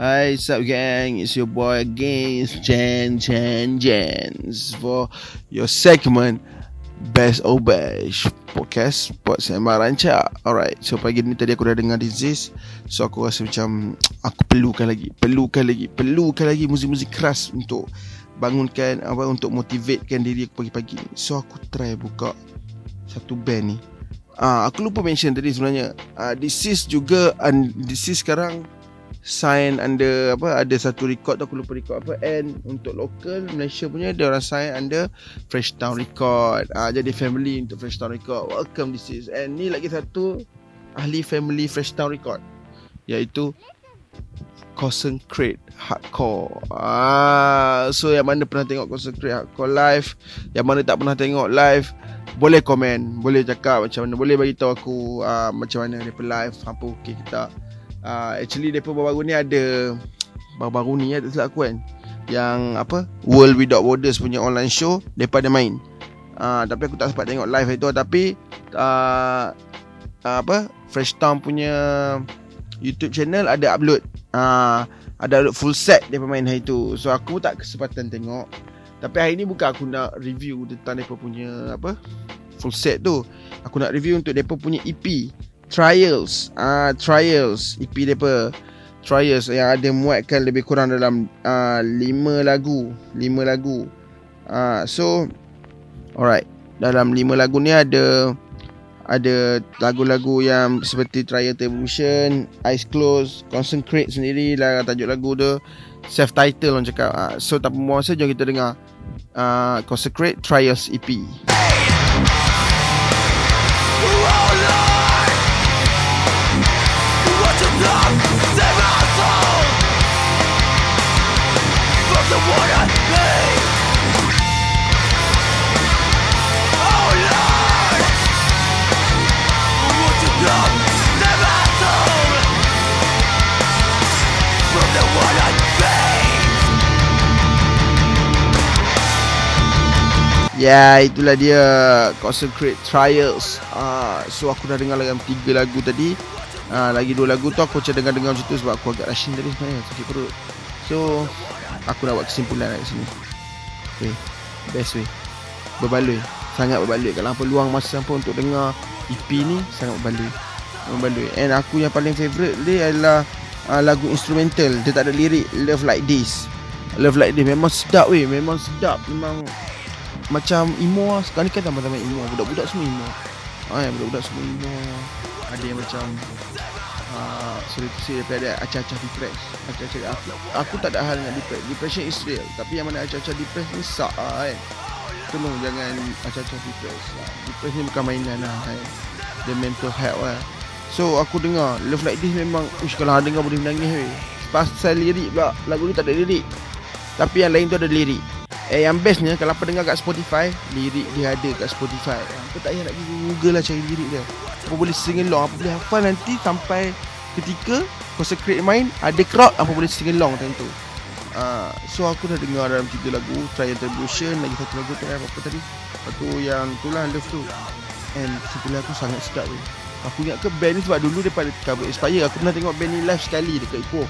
Hi, what's up gang? It's your boy again, Jen, Jen, Jens For your segment Best of Bash Podcast Buat sembang rancak Alright, so pagi ni tadi aku dah dengar This So aku rasa macam Aku perlukan lagi Perlukan lagi Perlukan lagi muzik-muzik keras Untuk bangunkan apa Untuk motivatekan diri aku pagi-pagi So aku try buka Satu band ni Ah, aku lupa mention tadi sebenarnya. Ah, this is juga and this is sekarang sign under apa ada satu record tu aku lupa record apa and untuk local Malaysia punya dia orang sign under Fresh Town Record. Ah, jadi family untuk Fresh Town Record. Welcome this is and ni lagi satu ahli family Fresh Town Record iaitu Concentrate Hardcore. Ah, so yang mana pernah tengok Concentrate Hardcore live, yang mana tak pernah tengok live, boleh komen, boleh cakap macam mana, boleh bagi tahu aku uh, macam mana depa live, apa okey kita. Uh, actually depa baru-baru ni ada baru-baru ni ya tak silap aku kan. Yang apa? World Without Borders punya online show depa ada main. Uh, tapi aku tak sempat tengok live itu tapi uh, uh, apa? Fresh Town punya YouTube channel ada upload. Uh, ada upload full set dia main hari tu. So aku tak kesempatan tengok. Tapi hari ni bukan aku nak review tentang mereka punya apa full set tu. Aku nak review untuk mereka punya EP Trials. Ah uh, Trials EP mereka Trials yang ada muatkan lebih kurang dalam uh, 5 lagu, 5 lagu. Ah uh, so alright. Dalam 5 lagu ni ada ada lagu-lagu yang seperti Trial Evolution, Eyes Closed, Concentrate sendiri lah tajuk lagu tu. Self title orang cakap. Uh, so tak apa masa jom kita dengar uh, Consecrate Trials EP. the Ya itulah dia. Concentrate Trials. Uh, So aku dah dengar lagi tiga lagu tadi. Uh, Lagi dua lagu tu aku macam dengar-dengar macam tu Sebab aku agak rushing tadi sebenarnya Sakit perut. So Aku nak buat kesimpulan kat sini. Weh Best weh. Berbaloi. Sangat berbaloi. Kalau apa luang masa apa untuk dengar EP ni Sangat berbaloi. Berbaloi. And aku yang paling favourite dia adalah uh, Lagu instrumental. Dia tak ada lirik Love Like This. Love Like This Memang sedap weh. Memang sedap. Memang macam emo lah Sekarang ni kan tambah-tambah emo. Budak-budak semua emo. Ha, ya, Budak-budak semua emo. Ada yang macam uh, to say Daripada acah-acah depress acah-acah aku, aku tak ada hal dengan depress Depression is real. Tapi yang mana acah-acah depress ni Sak lah kan. Tolong jangan acah-acah depress Depress ni bukan mainan lah kan. The mental health lah So aku dengar Love Like This memang Ush kalau dengar boleh menangis weh Pasal lirik pula Lagu ni tak ada lirik Tapi yang lain tu ada lirik Eh yang bestnya kalau apa dengar kat Spotify, lirik dia ada kat Spotify. Apa tak payah nak pergi Google lah cari lirik dia. Apa boleh sing along, apa boleh hafal nanti sampai ketika Consecrate Mind ada crowd apa boleh sing along time tu. Uh, so aku dah dengar dalam tiga lagu Trial Tribulation Lagi satu lagu tu apa, apa tadi Lepas tu yang tu lah Love tu And setelah aku sangat sedap weh Aku ingat ke band ni sebab dulu daripada cover Aspire Aku pernah tengok band ni live sekali dekat Ipoh.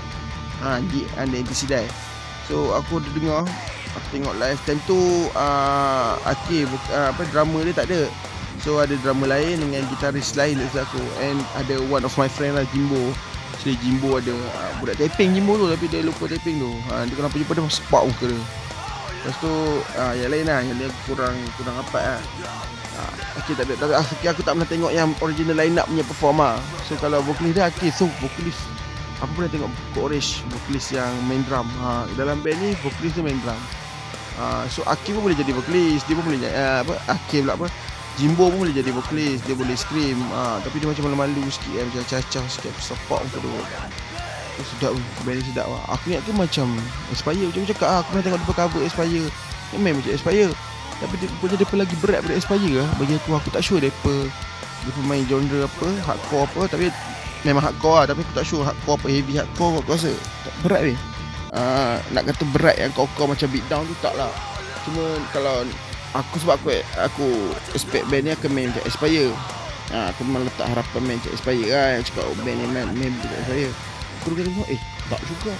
Ha, di Anda Intisidai So aku dah dengar aku tengok live. Time tu uh, Akir uh, apa drama dia tak ada. So ada drama lain dengan gitaris lain dekat aku. And ada one of my friend lah Jimbo. Jadi Jimbo ada uh, budak taping Jimbo tu tapi dia lupa taping tu. Uh, dia kenapa jumpa dia sepak muka dia. Lepas tu uh, yang lain lah yang dia kurang kurang rapat lah Akir tak ada tapi Akir aku tak pernah tengok yang original line up punya performa so kalau vokalis dia Akir so vokalis Aku pernah tengok Koresh Vokalis yang main drum. Ha, Dalam band ni Vokalis tu main drum. Ha, So Akif pun boleh jadi vokalis Dia pun boleh uh, apa Akif pula apa Jimbo pun boleh jadi vokalis Dia boleh scream. Ha, Tapi dia macam malu-malu sikit eh, Macam cacah sikit Sepak muka dia. Oh, Sedap Band ni sedap lah Aku ingat ke macam Aspire Macam cakap ah, Aku pernah tengok dia cover Aspire. Dia main macam Aspire Tapi dia punya dia lagi berat daripada Aspire lah Bagi aku Aku tak sure dia Dia main genre apa Hardcore apa. Tapi memang hardcore lah Tapi aku tak sure hardcore apa Heavy hardcore aku rasa. Tak Berat ni. Uh, Nak kata berat yang kau-kau macam beatdown tu tak lah. Cuma kalau Aku sebab aku Aku expect band ni akan main macam Aspire uh, Aku memang letak harapan main macam Aspire lah. Yang cakap oh, band ni main, main macam Aspire Aku dengar tengok eh Tak juga.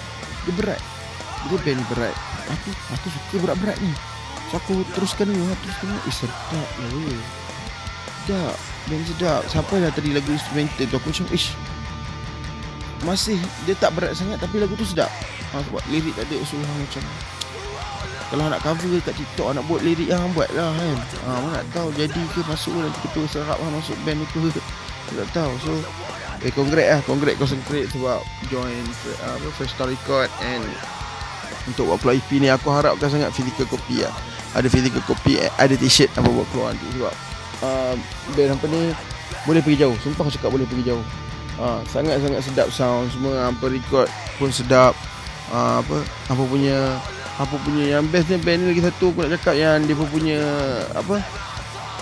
Dia berat. Dia band berat. Aku aku suka berat-berat ni So aku teruskan ni Teruskan ni Eh sedap lah weh. Sedap. Band sedap. Sampai lah tadi lagu instrumental tu? Aku macam Ish. Masih Dia tak berat sangat Tapi lagu tu sedap. Ha, Sebab lirik tak ada So macam kalau nak cover kat TikTok Nak buat lirik yang buat lah kan. Ha, Mana nak tahu jadi ke masuk Nanti ketua serap lah masuk band itu Tak tahu. So Eh congrats lah. Congrats sengkret Sebab join apa, Fresh Star Record And Untuk buat keluar EP ni Aku harapkan sangat Physical copy lah. Ada physical copy Ada t-shirt Apa buat keluar nanti. Sebab uh, Band apa ni Boleh pergi jauh. Sumpah aku cakap boleh pergi jauh. Uh, Sangat-sangat sedap sound Semua apa record pun sedap. Uh, Apa Apa punya apa punya yang best ni band ni lagi satu aku nak cakap yang dia punya apa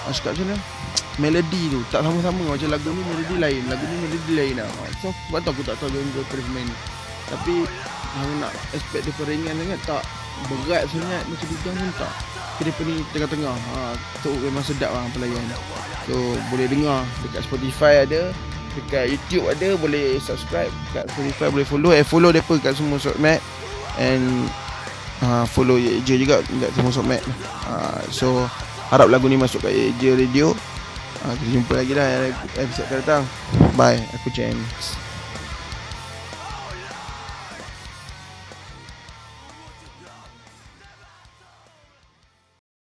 aku cakap macam mana? Melody tu tak sama-sama. Macam lagu ni melody lain lagu ni melody lain lah. So sebab tu aku tak tahu dia daripada pemain ni. Tapi aku nak expect dia peringan sangat tak berat sangat macam bidang pun tak dia ni tengah-tengah ha, so memang sedap lah pelayan so boleh dengar dekat Spotify ada dekat YouTube ada boleh subscribe dekat Spotify boleh follow eh follow depa kat semua shortmat and uh, follow Ye Je juga dekat semua sokmat. Uh, so harap lagu ni masuk kat Ye Je Radio. Uh, kita jumpa lagi lah episode akan datang. Bye, aku James.